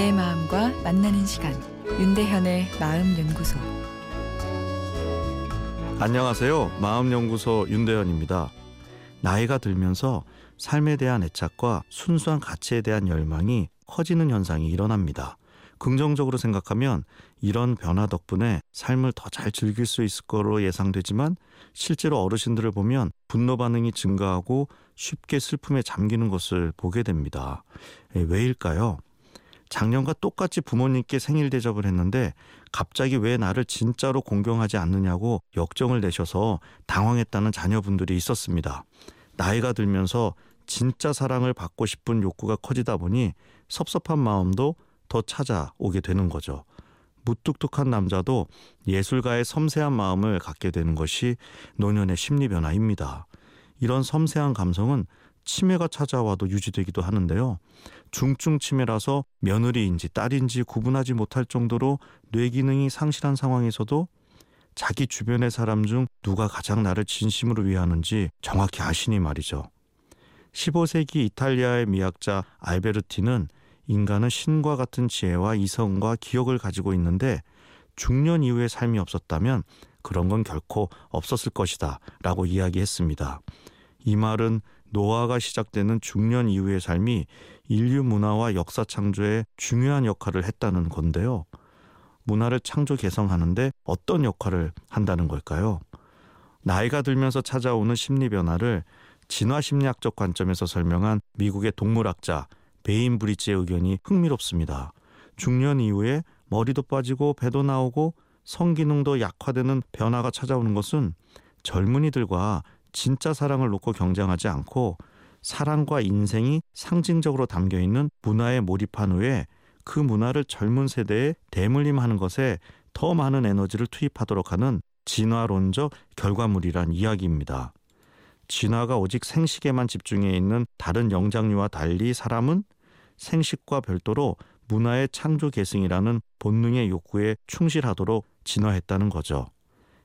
내 마음과 만나는 시간 윤대현의 마음 연구소 안녕하세요. 마음 연구소 윤대현입니다. 나이가 들면서 삶에 대한 애착과 순수한 가치에 대한 열망이 커지는 현상이 일어납니다. 긍정적으로 생각하면 이런 변화 덕분에 삶을 더 잘 즐길 수 있을 거로 예상되지만 실제로 어르신들을 보면 분노 반응이 증가하고 쉽게 슬픔에 잠기는 것을 보게 됩니다. 왜일까요? 작년과 똑같이 부모님께 생일 대접을 했는데 갑자기 왜 나를 진짜로 공경하지 않느냐고 역정을 내셔서 당황했다는 자녀분들이 있었습니다. 나이가 들면서 진짜 사랑을 받고 싶은 욕구가 커지다 보니 섭섭한 마음도 더 찾아오게 되는 거죠. 무뚝뚝한 남자도 예술가의 섬세한 마음을 갖게 되는 것이 노년의 심리 변화입니다. 이런 섬세한 감성은 치매가 찾아와도 유지되기도 하는데요. 중증 치매라서 며느리인지 딸인지 구분하지 못할 정도로 뇌 기능이 상실한 상황에서도 자기 주변의 사람 중 누가 가장 나를 진심으로 위하는지 정확히 아시니 말이죠. 15세기 이탈리아의 미학자 알베르티는 인간은 신과 같은 지혜와 이성과 기억을 가지고 있는데 중년 이후의 삶이 없었다면 그런 건 결코 없었을 것이다 라고 이야기했습니다. 이 말은 노화가 시작되는 중년 이후의 삶이 인류 문화와 역사 창조에 중요한 역할을 했다는 건데요. 문화를 창조 개성하는데 어떤 역할을 한다는 걸까요? 나이가 들면서 찾아오는 심리 변화를 진화 심리학적 관점에서 설명한 미국의 동물학자 베인 브리지의 의견이 흥미롭습니다. 중년 이후에 머리도 빠지고 배도 나오고 성기능도 약화되는 변화가 찾아오는 것은 젊은이들과 진짜 사랑을 놓고 경쟁하지 않고 사랑과 인생이 상징적으로 담겨 있는 문화에 몰입한 후에 그 문화를 젊은 세대에 대물림하는 것에 더 많은 에너지를 투입하도록 하는 진화론적 결과물이란 이야기입니다. 진화가 오직 생식에만 집중해 있는 다른 영장류와 달리 사람은 생식과 별도로 문화의 창조 계승이라는 본능의 욕구에 충실하도록 진화했다는 거죠.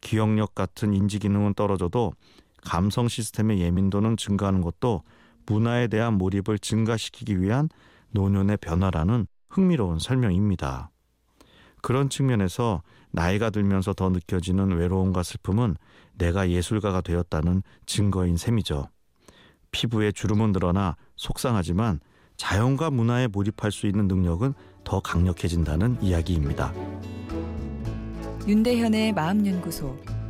기억력 같은 인지 기능은 떨어져도 감성 시스템의 예민도는 증가하는 것도 문화에 대한 몰입을 증가시키기 위한 노년의 변화라는 흥미로운 설명입니다. 그런 측면에서 나이가 들면서 더 느껴지는 외로움과 슬픔은 내가 예술가가 되었다는 증거인 셈이죠. 피부에 주름은 늘어나 속상하지만 자연과 문화에 몰입할 수 있는 능력은 더 강력해진다는 이야기입니다. 윤대현의 마음연구소